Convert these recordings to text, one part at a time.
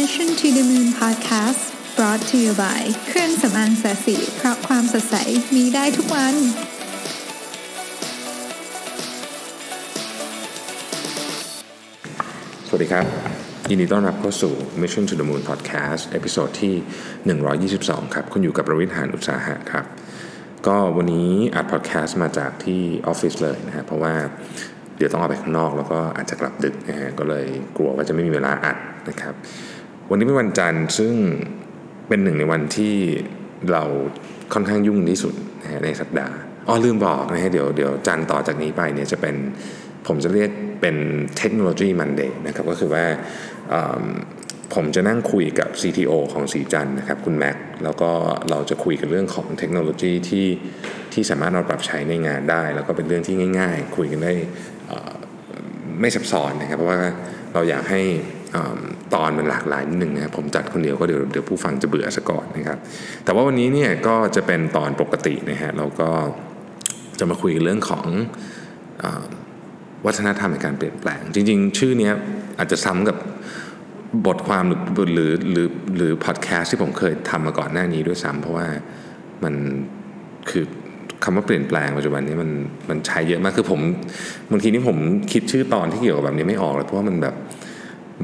Mission to the Moon Podcast brought to you by เครื่องสำอาง Sasi เพราะความสดใสมีได้ทุกวัน สวัสดีครับ ยินดีต้อนรับเข้าสู่ Mission to the Moon Podcast episode ที่ 122 ครับ คุณอยู่กับประวิทย์หานอุตสาหะครับ ก็วันนี้อัดพอดแคสต์มาจากที่ออฟฟิศเลยนะฮะเพราะว่าเดี๋ยวต้องออกไปข้างนอกแล้วก็อาจจะกลับดึกนะฮะก็เลยกลัวว่าจะไม่มีเวลาอัดนะครับ วันนี้เป็นวันจันทร์ซึ่งเป็นหนึ่งในวันที่เราค่อนข้างยุ่งที่สุดนะฮะในสัปดาห์อ๋อลืมบอกนะฮะเดี๋ยวเดี๋ยวจันทร์ต่อจากนี้ไปเนี่ยจะเป็นผมจะเรียกเป็นเทคโนโลยีมันเดย์นะครับก็คือว่าผมจะนั่งคุยกับ CTO ของสีจันทร์นะครับคุณแม็กแล้วก็เราจะคุยกันเรื่องของเทคโนโลยีที่ที่สามารถเอาปรับใช้ในงานได้ แล้วก็เป็นเรื่องที่ง่าย ๆ คุยกันได้ไม่ซับซ้อนนะครับเพราะว่าเราอยากให้ ตอนมันหลากหลายนิดนึงนะครับผมจัดคนเดียวก็เดี๋ยวเดี๋ยวผู้ฟังจะเบื่อซะก่อนนะครับ แต่ว่าวันนี้เนี่ยก็จะเป็นตอนปกตินะฮะเราก็จะมาคุยเรื่องของอวัฒนธรรมในการเปลี่ยนแปลง จริง ๆ ชื่อเนี้ยอาจจะซ้ำกับบทความหรือหรือหรือหรือพอดแคสต์ที่ผมเคยทำมาก่อนหน้านี้ด้วยซ้ำเพราะว่ามันคือคำว่าเปลี่ยนแปลงปัจจุบันนี้มันมันใช้เยอะมากคือผมบางทีนี่ผมคิดชื่อตอนที่เกี่ยวกับแบบนี้ไม่ออกเลยเพราะว่ามันแบบ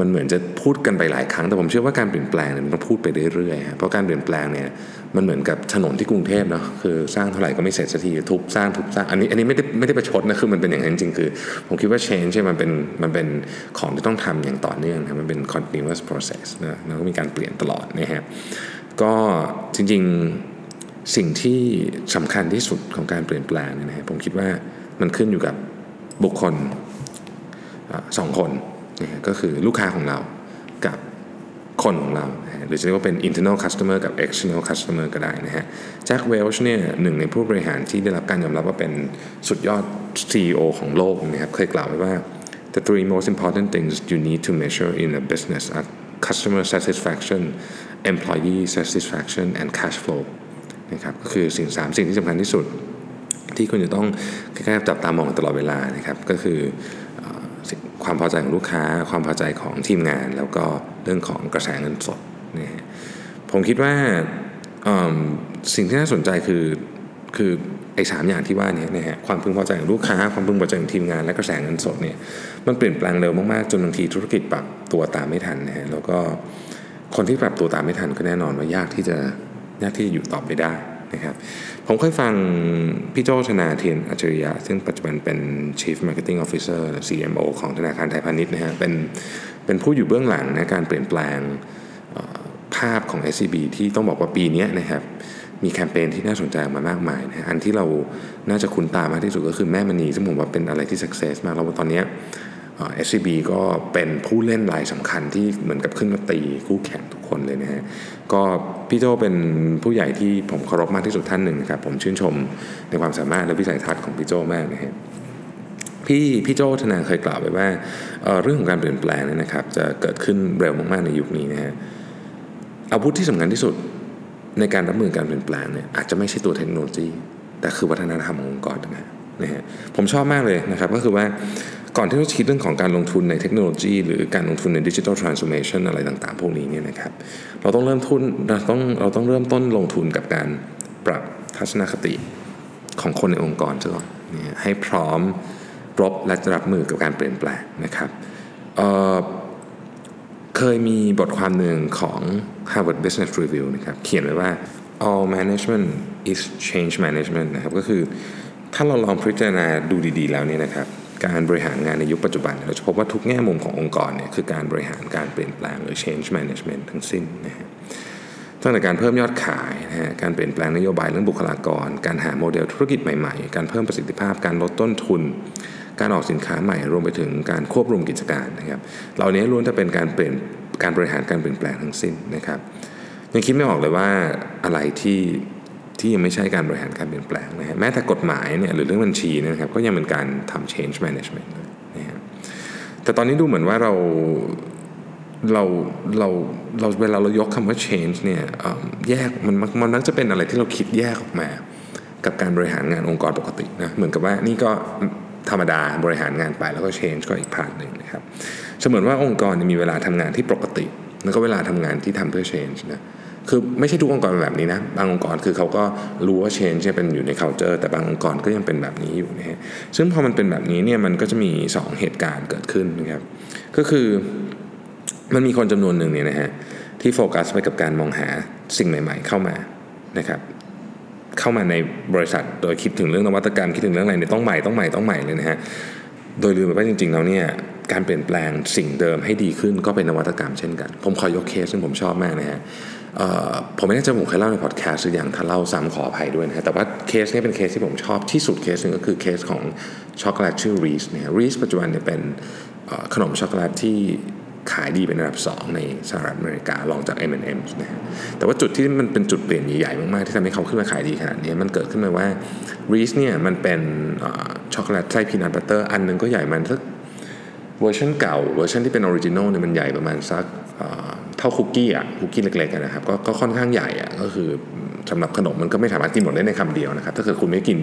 มันเหมือนจะพูดกันไปหลายครั้งแต่ผมเชื่อว่าการเปลี่ยนแปลงเนี่ยมันต้องพูดไปเรื่อยๆเพราะการเปลี่ยนแปลงเนี่ยมันเหมือนกับถนนที่กรุงเทพเนาะคือสร้างเท่าไหร่ก็ไม่เสร็จสักทีทุบสร้างทุบสร้างอันนี้อันนี้ไม่ได้ไม่ได้ประชดนะคือมันเป็นอย่างนั้นจริงๆคือ ผมคิดว่า change เนี่มันเป็นมันเป็นของที่ต้องทำอย่างต่อเนื่องนะมันเป็น continuous process นะแล้วก็มีการเปลี่ยนตลอดนะฮะก็จริงๆสิ่งที่สำคัญที่สุดของการเปลี่ยนแปลงเนี่ยนะผมคิดว่ามันขึ้นอยู่กับบุคคลอสองคน นะก็คือลูกค้าของเรากับคนของเรา หรือจะเรียกว่าเป็น internal customer กับ external customer ก็ได้นะฮะแจ็คเวลช์เนี่ยหนึ่งในผู้บริหารที่ได้รับการยอมรับว่าเป็นสุดยอด CEO ของโลกนะครับเคยกล่าวไว้ว่า the three most important things you need to measure in a business are customer satisfaction employee satisfaction and cash flow นะครับก็คือสิ่งสามสิ่งที่สำคัญที่สุด ที่คุณจะต้องใกล้ๆจับตามองตลอดเวลานะครับก็คือ ความพอใจของลูกค้า ความพอใจของทีมงาน แล้วก็เรื่องของกระแสเงินสดนะฮะผมคิดว่าสิ่งที่น่าสนใจคือคือไอ้สามอย่างที่ว่านี้นะฮะความพึงพอใจของลูกค้า ความพึงพอใจของทีมงานและกระแสเงินสดเนี่ยมันเปลี่ยนแปลงเร็วมากๆจนบางทีธุรกิจปรับตัวตามไม่ทันนะฮะแล้วก็คนที่ปรับตัวตามไม่ทันก็แน่นอนว่ายากที่จะยากที่จะอยู่ต่อไปได้ นะครับผมเคยฟังพี่โจธนาเทียนอัจฉริยะ ซึ่งปัจจุบันเป็น Chief Marketing Officer CMO ของธนาคารไทยพาณิชย์นะฮะเป็นเป็นผู้อยู่เบื้องหลังในการเปลี่ยนแปลงภาพของ SCB ที่ต้องบอกว่าปีนี้นะครับมีแคมเปญที่น่าสนใจออกมามากมายนะอันที่เราน่าจะคุ้นตามากที่สุดก็คือแม่มณีซึ่งผมว่าเป็นอะไรที่ success มากแล้วตอนนี้ เอ่อ SCB ก็เป็นผู้เล่นรายสำคัญที่เหมือนกับขึ้นมาตีคู่แข่งทุกคนเลยนะฮะก็พี่โจเป็นผู้ใหญ่ที่ผมเคารพมากที่สุดท่านหนึ่งนะครับผมชื่นชมในความสามารถและวิสัยทัศน์ของพี่โจมากนะฮะพี่พี่โจธนาเคยกล่าวไว้ว่าเเรื่องของการเปลี่ยนแปลงเนี่ยนะครับ จะเกิดขึ้นเร็วมากๆในยุคนี้นะฮะอาวุธที่สำคัญที่สุดในการรับมือการเปลี่ยนแปลงเนี่ยอาจจะไม่ใช่ตัวเทคโนโลยี แต่คือวัฒนธรรมขององค์กรนะฮะผมชอบมากเลยนะครับ ก็คือว่า ก่อนที่เราจะคิดเรื่องของการลงทุนในเทคโนโลยี หรือการลงทุนในดิจิทัลทรานส์ o มชันอะไรต่างๆ พวกนี้เนี่ยนะครับเราต้องเริ่มทุนเราต้องเราต้องเริ่มต้นลงทุนกับการปรับทัศนคติของคนในองค์กรซะก่อนนะฮะให้พร้อมรบและจะรับมือกับการเปลี่ยนแปลงนะครับเเคยมีบทความหนึ่งของ Harvard Business Review นะครับเขียนไว้ว่า all management is change management นะครับก็คือถ้าเราลองพิจารณาดูดีๆแล้วเนี่ยนะครับ การบริหารงานในยุคปัจจุบัน เราจะพบว่าทุกแง่มุมขององค์กรเนี่ยคือการบริหารการเปลี่ยนแปลงหรือ change management ทั้งสิ้นนะฮะตั้งแต่การเพิ่มยอดขายนะฮะการเปลี่ยนแปลงนโยบายเรื่องบุคลากร การหาโมเดลธุรกิจใหม่ๆ การเพิ่มประสิทธิภาพ การลดต้นทุน การออกสินค้าใหม่รวมไปถึงการควบรวมกิจการนะครับเหล่านี้ล้วนจะเป็นการเปลี่ยนการบริหารการเปลี่ยนแปลงทั้งสิ้นนะครับยังคิดไม่ออกเลยว่าอะไรที่ ที่ยังไม่ใช่การบริหารการเปลี่ยนแปลงนะฮะแม้แต่กฎหมายเนี่ยหรือเรื่องบัญชีเนี่ยนะครับก็ยังเป็นการทำ change management นะฮะแต่ตอนนี้ดูเหมือนว่าเราเราเราเราเวลาเรายกคำว่า change เนี่ยเอิ่มแยกมันมักมันมักจะเป็นอะไรที่เราคิดแยกออกมา กับการบริหารงานองค์กรปกตินะเหมือนกับว่านี่ก็ธรรมดาบริหารงานไปแล้วก็ change ก็อีก part หนึ่งนะครับเสมือนว่าองค์กรมีเวลาทำงานที่ปกติ แล้วก็เวลาทำงานที่ทำเพื่อ change นะ คือไม่ใช่ทุกองค์กรแบบนี้นะบางองค์กรคือเขาก็รู้ว่า change เนี่ยเป็นอยู่ใน culture แต่บางองค์กรก็ยังเป็นแบบนี้อยู่นะฮะซึ่งพอมันเป็นแบบนี้เนี่ยมันก็จะมี 2 เหตุการณ์เกิดขึ้นนะครับก็คือมันมีคนจำนวนหนึ่งเนี่ยนะฮะที่โฟกัสไปกับการมองหาสิ่งใหม่ ๆ เข้ามานะครับเข้ามาในบริษัทโดยคิดถึงเรื่องนวัตกรรมคิดถึงเรื่องอะไรเนี่ยต้องใหม่ต้องใหม่ต้องใหม่เลยนะฮะโดยลืมไปว่าจริงๆแล้วเนี่ยการเปลี่ยนแปลงสิ่งเดิมให้ดีขึ้นก็เป็นนวัตกรรมเช่นกัน ผมขอยกเคสซึ่งผมชอบมากนะฮะ ผมไม่แน่ใจผมเคยเล่าในพอดแคสต์หรือยังถ้าเล่าซ้ำขออภัยด้วยนะฮะแต่ว่าเคสนี้เป็นเคสที่ผมชอบที่สุดเคสหนึ่งก็คือเคสของช็อกโกแลตชื่อ Reese's เนี่ย Reese's ปัจจุบันเนี่ยเป็นขนมช็อกโกแลตที่ขายดีเป็นอันดับ 2 ในสหรัฐอเมริการองจาก M&M นะฮะแต่ว่าจุดที่มันเป็นจุดเปลี่ยนใหญ่ๆมากๆที่ทำให้เขาขึ้นมาขายดีขนาดนี้มันเกิดขึ้นมาว่า Reese's เนี่ยมันเป็นช็อกโกแลตไส้ peanut butter อันนึงก็ใหญ่มันสักเวอร์ชันเก่าเวอร์ชันที่เป็น original เนี่ยมันใหญ่ประมาณสัก เท่าคุกกี้อะคุกกี้เล็กๆนะครับก็ค่อนข้างใหญ่อะก็คือสำหรับขนมมันก็ไม่สามารถกินหมดได้ในคำเดียวนะครับถ้าเกิดคุณไม่กิน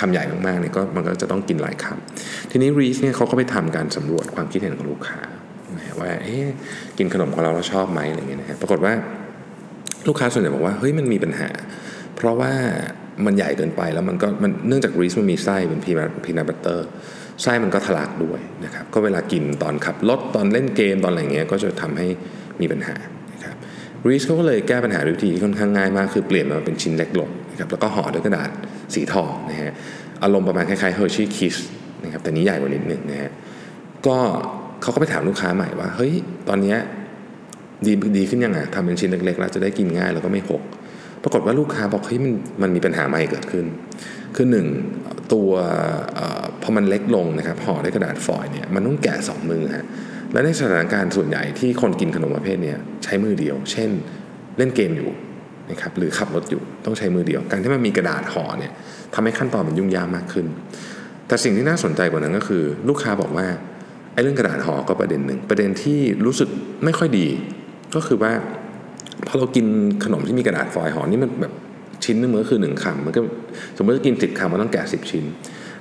คำใหญ่มากๆเนี่ยก็มันก็จะต้องกินหลายคำทีนี้รีสเนี่ยเขาก็ไปทำการสำรวจความคิดเห็นของลูกค้าว่าเอ๊ะกินขนมของเราเราชอบไหมอะไรเงี้ยนะครับปรากฏว่าลูกค้าส่วนใหญ่บอกว่าเฮ้ยมันมีปัญหา เพราะว่ามันใหญ่เกินไปแล้วมันก็มันเนื่องจากรีสมันมีไส้เป็นพีนัทพีนัทบัตเตอร์ไส้มันก็ทะลักด้วยนะครับก็เวลากินตอนขับรถตอนเล่นเกมตอนอะไรเงี้ยก็จะทำให้ มีปัญหานะครับรีสเขาก็เลยแก้ปัญหาด้วยวิธีที่ค่อนข้างง่ายมากคือเปลี่ยนมาเป็นชิ้นเล็กลงนะครับแล้วก็ห่อด้วยกระดาษสีทองนะฮะอารมณ์ประมาณคล้ายๆเฮอร์ชี่คิสนะครับแต่นี้ใหญ่กว่านิดนึงนะฮะก็เขาก็ไปถามลูกค้าใหม่ว่าเฮ้ยตอนนี้ดีดีขึ้นยังไงทำเป็นชิ้นเล็กๆแล้วจะได้กินง่ายแล้วก็ไม่หก ปรากฏว่าลูกค้าบอกเฮ้ยมันมันมีปัญหาใหม่เกิดขึ้น คือหนึ่งตัวพอมันเล็กลงนะครับห่อด้วยกระดาษฟอยล์เนี่ยมันต้องแกะสองมือฮะ และในสถานการณ์ส่วนใหญ่ที่คนกินขนมประเภทนี้ใช้มือเดียว เช่นเล่นเกมอยู่นะครับหรือขับรถอยู่ต้องใช้มือเดียว การที่มันมีกระดาษห่อเนี่ยทำให้ขั้นตอนมันยุ่งยากมากขึ้น แต่สิ่งที่น่าสนใจกว่านั้นก็คือ ลูกค้าบอกว่าไอ้เรื่องกระดาษห่อก็ประเด็นหนึ่งประเด็นที่รู้สึกไม่ค่อยดี ก็คือว่าพอเรากินขนมที่มีกระดาษฟอยล์ห่อนี่มันแบบชิ้นนึงมันก็คือหนึ่งคำมันก็สมมติจะกินสิบคำมันต้องแกะสิบชิ้น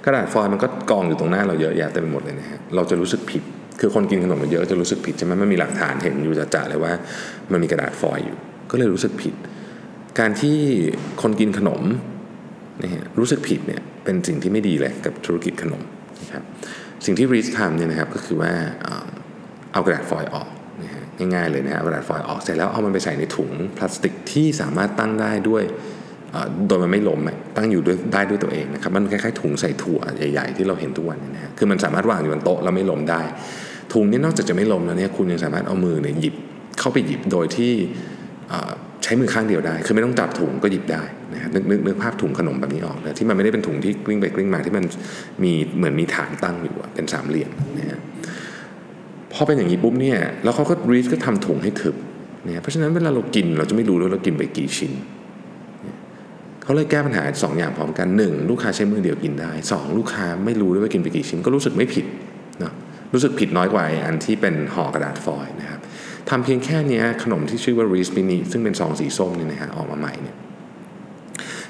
กระดาษฟอยล์มันก็กองอยู่ตรงหน้าเราเยอะแยะเต็มไปหมดเลยนะฮะเราจะรู้สึกผิด คือคนกินขนมเยอะจะรู้สึกผิดใช่ไหม มันมีหลักฐานเห็นอยู่จะๆเลยว่า มันมีกระดาษฟอยล์อยู่ ก็เลยรู้สึกผิด การที่คนกินขนมนะฮะรู้สึกผิดเนี่ยเป็นสิ่งที่ไม่ดีเลยกับธุรกิจขนมนะครับสิ่งที่ Reese's ทำเนี่ยนะครับก็คือว่าเอากระดาษฟอยล์ออกนะฮะง่ายๆเลยนะฮะกระดาษฟอยล์ออกเสร็จแล้วเอามันไปใส่ในถุงพลาสติกที่สามารถตั้งได้ด้วยโดยมันไม่ล้มตั้งอยู่ด้วยได้ด้วยตัวเองนะครับมันคล้ายๆถุงใส่ถั่วใหญ่ ๆ ที่เราเห็นทุกวันนี่นะฮะคือมันสามารถวางอยู่บนโต๊ะแล้วไม่ล้มได้ ถุงนี้นอกจากจะไม่ลมแล้วเนี่ยคุณยังสามารถเอามือเนี่ยหยิบเข้าไปหยิบโดยที่ใช้มือข้างเดียวได้ คือไม่ต้องจับถุงก็หยิบได้นะฮะนึกนึกนึกภาพถุงขนมแบบนี้ออกเลยที่มันไม่ได้เป็นถุงที่กลิ้งไปกลิ้งมาที่มันมีเหมือนมีฐานตั้งอยู่เป็นสามเหลี่ยมนะฮะพอเป็นอย่างนี้ปุ๊บเนี่ยแล้วเขาก็รีสก็ทำถุงให้ถึกเนี่ยเพราะฉะนั้นเวลาเรากินเราจะไม่รู้ว่าเรากินไปกี่ชิ้นเขาเลยแก้ปัญหาสองอย่างพร้อมกันหนึ่งลูกค้าใช้มือเดียวกินได้สองลูกค้าไม่รู้ด้วยว่ากินไปกี่ชิ้นก็รู้สึกไม่ผิด รู้สึกผิดน้อยกว่าอันที่เป็นห่อกระดาษฟอยล์นะครับทำเพียงแค่นี้ขนมที่ชื่อว่า Reese Mini ซึ่งเป็นซองสีส้มนี่นะฮะออกมาใหม่เนี่ย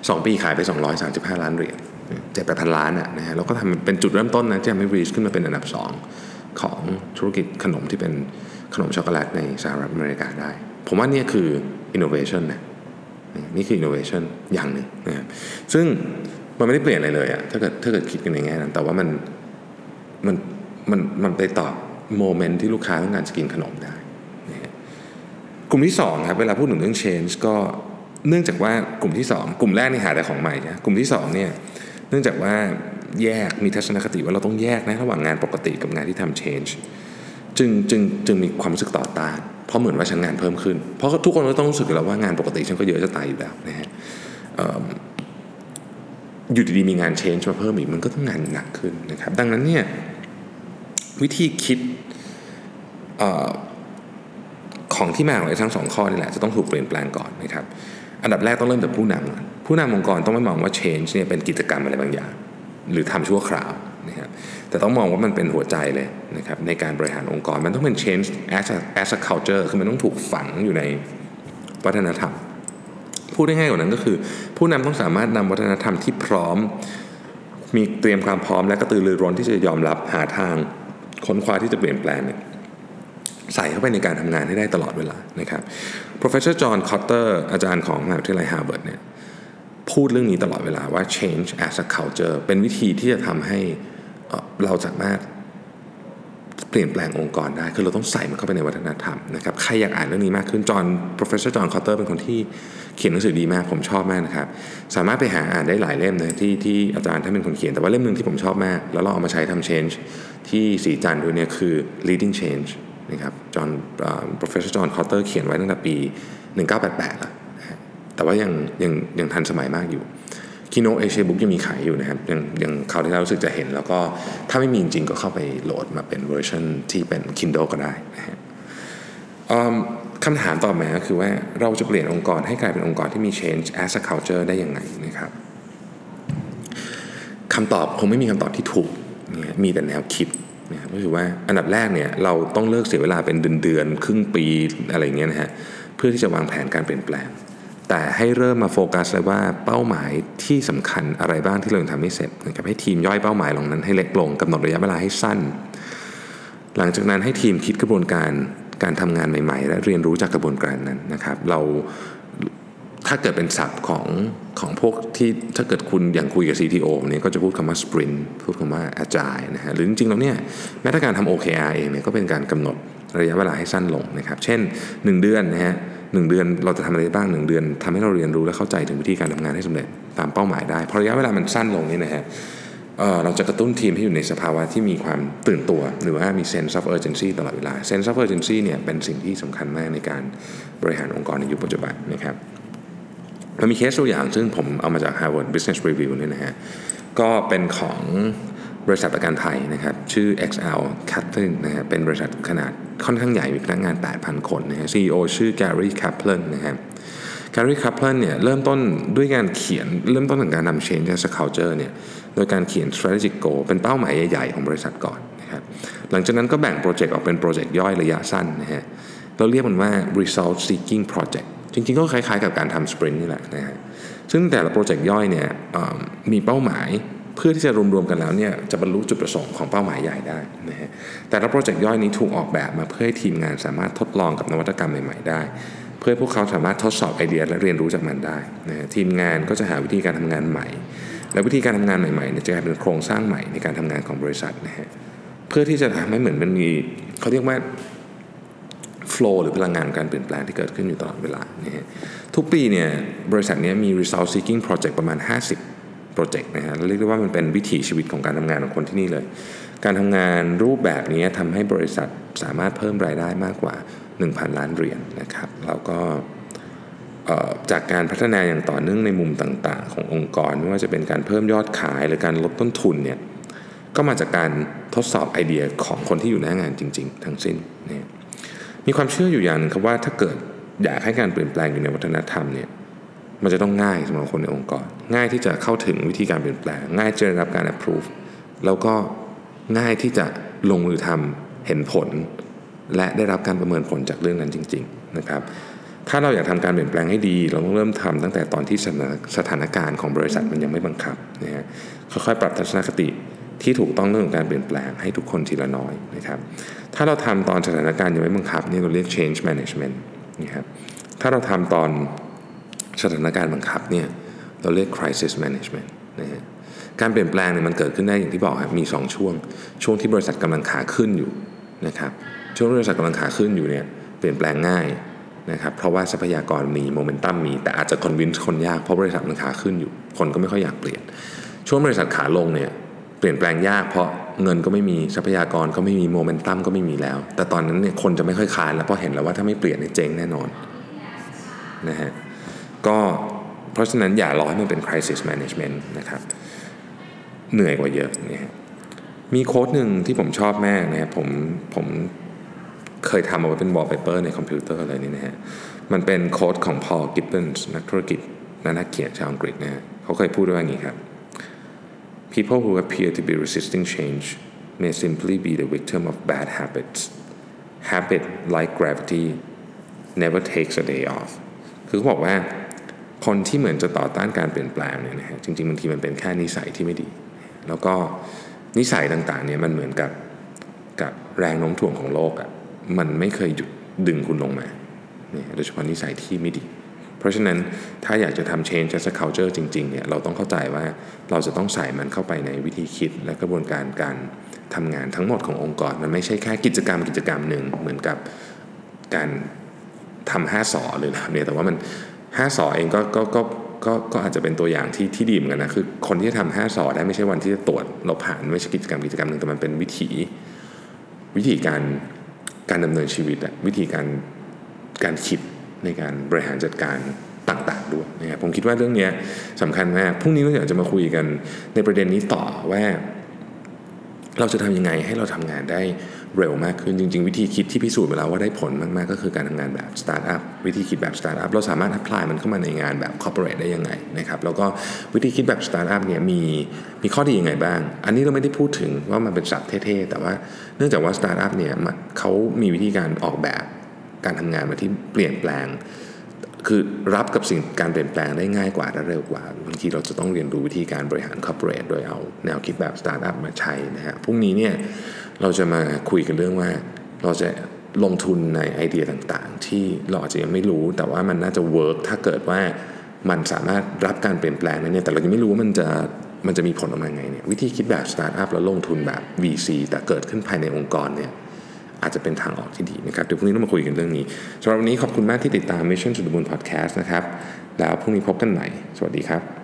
สองปีขายไป 235 ล้านเหรียญเจ็ดแปดพันล้านอะนะฮะแล้วก็ทำเป็นจุดเริ่มต้นนะที่ทำให้ Reese ขึ้นมาเป็นอันดับ 2 ของธุรกิจขนมที่เป็นขนมช็อกโกแลตในสหรัฐอเมริกาได้ ผมว่านี่คือ innovation นะนี่คือ innovation อย่างหนึ่งนะครับซึ่งมันไม่ได้เปลี่ยนอะไรเลยอะถ้าเกิดถ้าเกิดคิดกันในแง่นั้นแต่ว่ามันมัน มันมันไปตอบโมเมนต์ที่ลูกค้าต้องการจะกินขนมได้กลุ่มที่2ครับเวลาพูดถึงเรื่อง change ก็เนื่องจากว่ากลุ่มที่ 2 กลุ่มแรกนี่หาแต่ของใหม่นะกลุ่มที่2เนี่ยเนื่องจากว่าแยกมีทัศนคติว่าเราต้องแยกนะระหว่างงานปกติกับงานที่ทำ change จึงจึงจึงมีความรู้สึกต่อต้านเพราะเหมือนว่าฉันงานเพิ่มขึ้น เพราะทุกคนก็ต้องรู้สึกแล้วว่างานปกติฉันก็เยอะจะตายอยู่แล้วนะฮะอยู่ดีๆมีงาน change มาเพิ่มอีกมันก็ต้องงานหนักขึ้นนะครับ ดังนั้นเนี่ย วิธีคิดของที่มาของทั้งสองข้อนี่แหละจะต้องถูกเปลี่ยนแปลงก่อนนะครับ อันดับแรกต้องเริ่มจากผู้นำผู้นำองค์กรต้องไม่มองว่า change เนี่ยเป็นกิจกรรมอะไรบางอย่าง หรือทำชั่วคราวนะครับแต่ต้องมองว่ามันเป็นหัวใจเลยนะครับในการบริหารองค์กรมันต้องเป็น change as a, as a culture คือมันต้องถูกฝังอยู่ในวัฒนธรรม พูดได้ง่ายกว่านั้นก็คือ ผู้นำต้องสามารถนำวัฒนธรรมที่พร้อม มีเตรียมความพร้อมและกระตือรือร้นที่จะยอมรับหาทาง ค้นคว้าที่จะเปลี่ยนแปลงเนี่ยใส่เข้าไปในการทำงานให้ได้ตลอดเวลานะครับ professor John Kotter อาจารย์ของมหาวิทยาลัยฮาร์วาร์ดเนี่ยพูดเรื่องนี้ตลอดเวลาว่า change as a culture เป็นวิธีที่จะทำให้เราสามารถเปลี่ยนแปลงองค์กรได้ คือเราต้องใส่มันเข้าไปในวัฒนธรรมนะครับ ใครอยากอ่านเรื่องนี้มากขึ้น จอห์น professor John Cotter เป็นคนที่ เขียนหนังสือดีมากผมชอบมากนะครับ สามารถไปหาอ่านได้หลายเล่มนะที่ที่อาจารย์ท่านเป็นคนเขียนแต่ว่าเล่มหนึ่งที่ผมชอบมาก แล้วเราเอามาใช้ทำ change ที่สีจันด้วยเนี่ยคือ leading change นะครับจอห์น professor John Cotter เขียนไว้ตั้งแต่ปี 1988แล้วแต่ว่ายังยังยังทันสมัยมากอยู่คีโนเอเชียบุ๊กยังมีขายอยู่นะครับยังยังคราวที่เรารู้สึกจะเห็น แล้วก็ถ้าไม่มีจริงก็เข้าไปโหลดมาเป็นเวอร์ชันที่เป็น Kindle ก็ได้นะฮะ คำถามต่อมาคือว่าเราจะเปลี่ยนองค์กรให้กลายเป็นองค์กรที่มี change as a culture ได้ยังไงนะครับคำตอบคงไม่มีคำตอบที่ถูกนะมีแต่แนวคิดนะก็คือว่าอันดับแรกเนี่ยเราต้องเลิกเสียเวลาเป็นเดือนๆครึ่งปีอะไรเงี้ยนะฮะเพื่อที่จะวางแผนการเปลี่ยนแปลง แต่ให้เริ่มมาโฟกัสเลยว่าเป้าหมายที่สำคัญอะไรบ้างที่เราทำไม่เสร็จนะครับให้ทีมย่อยเป้าหมายลงนั้นให้เล็กลงกำหนดระยะเวลาให้สั้น หลังจากนั้นให้ทีมคิดกระบวนการ การทำงานใหม่ๆ และเรียนรู้จากกระบวนการนั้นนะครับ เราถ้าเกิดเป็นศัพท์ของของพวกที่ถ้าเกิดคุณอย่างคุยกับ CTO เนี่ยก็จะพูดคำว่า sprint พูดคำว่า agile นะฮะหรือจริงๆแล้วเนี่ยแม้แต่การทำ OKR เองเนี่ยก็เป็นการกำหนดระยะเวลาให้สั้นลงนะครับ เช่น 1 เดือนนะฮะหนึ่งเดือนเราจะทำอะไรบ้างหนึ่งเดือนทำให้เราเรียนรู้และเข้าใจถึงวิธีการทำงานให้สำเร็จตามเป้าหมายได้พอระยะเวลามันสั้นลงนี่นะฮะ เราจะกระตุ้นทีมให้อยู่ในสภาวะที่มีความตื่นตัว หรือว่ามี sense of urgency ตลอดเวลา sense of urgency เนี่ยเป็นสิ่งที่สำคัญมากในการบริหารองค์กรในยุคปัจจุบันนะครับมันมีเคสตัวอย่างซึ่งผมเอามาจาก Harvard Business Review เนี่ยนะฮะก็เป็นของบริษัทประกันภัยนะครับ ชื่อ XL Catlin นะฮะเป็นบริษัทขนาดค่อนข้างใหญ่มีพนักงาน 8,000 คนนะฮะ CEO ชื่อ Gary Kaplan นะครับ Gary Kaplan เนี่ยเริ่มต้นด้วยการเขียนเริ่มต้นจากการนำ change as a culture เนี่ยโดยการเขียน strategic goal เป็นเป้าหมายใหญ่ๆของบริษัทก่อนนะครับหลังจากนั้นก็แบ่งโปรเจกต์ออกเป็นโปรเจกต์ย่อยระยะสั้นนะฮะเราเรียกมันว่า result seeking project จริงๆ ก็คล้ายๆกับการทำ sprint นี่แหละนะฮะซึ่งแต่ละโปรเจกต์ย่อยเนี่ยมีเป้าหมายเพื่อที่จะรวมๆกันแล้วเนี่ยจะบรรลุจุดประสงค์ของเป้าหมายใหญ่ได้นะฮะแต่ละโปรเจกต์ย่อยนี้ถูกออกแบบมาเพื่อให้ทีมงานสามารถทดลองกับนวัตกรรมใหม่ ๆ ได้ เพื่อพวกเขาสามารถทดสอบไอเดียและเรียนรู้จากมันได้นะทีมงานก็จะหาวิธีการทำงานใหม่ และวิธีการทำงานใหม่ๆเนี่ยจะกลายเป็นโครงสร้างใหม่ในการทำงานของบริษัทนะฮะเพื่อที่จะทำให้เหมือนมันมีเขาเรียกว่า flow หรือพลังงานการเปลี่ยนแปลงที่เกิดขึ้นอยู่ตลอดเวลานะฮะทุกปีเนี่ยบริษัทนี้มี result seeking project ประมาณ 50 โปรเจกต์นะฮะเรียกได้ว่ามันเป็นวิถีชีวิตของการทำงานของคนที่นี่เลย การทำงานรูปแบบนี้ทำให้บริษัทสามารถเพิ่มรายได้มากกว่า 1,000 ล้านเหรียญนนะครับแล้วก็จากการพัฒนาอย่างต่อเนื่องในมุมต่างๆ ขององค์กรไม่ว่าจะเป็นการเพิ่มยอดขายหรือการลดต้นทุนเนี่ยก็มาจากการทดสอบไอเดียของคนที่อยู่หน้างานจริง ๆ ทั้งสิ้นนี่มีความเชื่ออยู่อย่างนึงครับว่าถ้าเกิดอยากให้การเปลี่ยนแปลงอยู่ในวัฒนธรรมเนี่ยมันจะต้องง่ายสำหรับคนในองค์กร ง่ายที่จะเข้าถึงวิธีการเปลี่ยนแปลง ง่ายจะได้รับการ approve แล้วก็ ง่ายที่จะลงมือทำเห็นผล และได้รับการประเมินผลจากเรื่องนั้นจริง ๆ นะครับถ้าเราอยากทำการเปลี่ยนแปลงให้ดี เราต้องเริ่มทำตั้งแต่ตอนที่สถานการณ์ของบริษัทมันยังไม่บังคับนะฮะค่อยๆปรับทัศนคติที่ถูกต้องเรื่องของการเปลี่ยนแปลงให้ทุกคนทีละน้อยนะครับถ้าเราทำตอนสถานการณ์ยังไม่บังคับนี่เราเรียก change management นะครับถ้าเราทำตอนสถานการณ์บังคับเนี่ยเราเรียก crisis management นะฮะ การเปลี่ยนแปลงเนี่ยมันเกิดขึ้นได้อย่างที่บอกครับมี 2 ช่วง ช่วงที่บริษัทกำลังขาขึ้นอยู่นะครับช่วงที่บริษัทกำลังขาขึ้นอยู่เนี่ยเปลี่ยนแปลงง่ายนะครับเพราะว่าทรัพยากรมีโมเมนตัมมี แต่อาจจะ convince คนยากเพราะบริษัทมันขาขึ้นอยู่ คนก็ไม่ค่อยอยากเปลี่ยน ช่วงบริษัทขาลงเนี่ยเปลี่ยนแปลงยากเพราะเงินก็ไม่มีทรัพยากรก็ไม่มีโมเมนตัมก็ไม่มีแล้ว แต่ตอนนั้นเนี่ยคนจะไม่ค่อยค้านแล้วเพราะเห็นแล้วว่าถ้าไม่เปลี่ยนเนี่ยเจ๊งแน่นอนนะฮะก็เพราะฉะนั้นอย่ารอให้มันเป็น crisis management นะครับ เหนื่อยกว่าเยอะเนี่ยมีโค้ดหนึ่งที่ผมชอบมากนะผมผมเคยทำเอาไว้เป็น wallpaper ในคอมพิวเตอร์อะไรนี่นะฮะ มันเป็นโค้ดของ Paul Gibbons นักธุรกิจนักเขียนชาวอังกฤษนะฮะเขาเคยพูดว่าอย่างนี้ครับ People who appear to be resisting change may simply be the victim of bad habits. Habit, like gravity, never takes a day off. คือเขาบอกว่าคนที่เหมือนจะต่อต้านการเปลี่ยนแปลงเนี่ยนะฮะจริงๆบางทีมันเป็นแค่นิสัยที่ไม่ดี แล้วก็นิสัยต่างๆเนี่ยมันเหมือนกับกับแรงโน้มถ่วงของโลกอะ่ะมันไม่เคยหยุดดึงคุณลงมาเนี่ยโดยเฉพาะนิสัยที่ไม่ดี เพราะฉะนั้นถ้าอยากจะทำ change as a culture จริงๆเนี่ยเราต้องเข้าใจว่าเราจะต้องใส่มันเข้าไปในวิธีคิดและกระบวนการการทำงานทั้งหมดขององค์กร มันไม่ใช่แค่กิจกรรมกิจกรรมหนึ่งเหมือนกับการทำห้าสอหรืออะไรเนี่ยแต่ว่ามันห้าสอเองก็ก็ก็ ก็ก็อาจจะเป็นตัวอย่างที่ที่ดีเหมือนกันนะคือคนที่ทำห้าสอได้ไม่ใช่วันที่จะตรวจเราผ่านไม่ใช่กิจกรรมกิจกรรมหนึ่งแต่มันเป็นวิถีวิธีการการดำเนินชีวิตอะวิธีการการคิดในการบริหารจัดการต่างๆด้วยนะครับผมคิดว่าเรื่องนี้สำคัญมากพรุ่งนี้เราอยากจะมาคุยกันในประเด็นนี้ต่อว่า เราจะทำยังไงให้เราทำงานได้เร็วมากขึ้นจริง ๆ วิธีคิดที่พิสูจน์มาแล้วว่าได้ผลมากๆ ก็คือการทำงานแบบสตาร์ทอัพวิธีคิดแบบสตาร์ทอัพเราสามารถ apply มันเข้ามาในงานแบบ corporate ได้ยังไงนะครับแล้วก็วิธีคิดแบบสตาร์ทอัพเนี่ยมีมีข้อดียังไงบ้าง อันนี้เราไม่ได้พูดถึงว่ามันเป็นศัพท์เท่ๆแต่ว่าเนื่องจากว่าสตาร์ทอัพเนี่ยเขามีวิธีการออกแบบการทำงานมาที่เปลี่ยนแปลง คือรับกับสิ่งการเปลี่ยนแปลงได้ง่ายกว่าและเร็วกว่าบางทีเราจะต้องเรียนรู้วิธีการบริหาร corporate โดยเอาแนวคิดแบบสตาร์ทอัพมาใช้นะฮะพรุ่งนี้เนี่ยเราจะมาคุยกันเรื่องว่าเราจะลงทุนในไอเดียต่างๆ ที่เราอาจจะยังไม่รู้ แต่ว่ามันน่าจะ work ถ้าเกิดว่ามันสามารถรับการเปลี่ยนแปลงได้เนี่ยแต่เรายังไม่รู้ว่ามันจะมันจะมีผลออกมาไงเนี่ยวิธีคิดแบบสตาร์ทอัพแล้วลงทุนแบบ VC แต่เกิดขึ้นภายในองค์กรเนี่ย อาจจะเป็นทางออกที่ดีนะครับเดี๋ยวพรุ่งนี้เรามาคุยกันเรื่องนี้สำหรับวันนี้ขอบคุณมากที่ติดตาม Mission to the Moon Podcast นะครับแล้วพรุ่งนี้พบกันใหม่สวัสดีครับ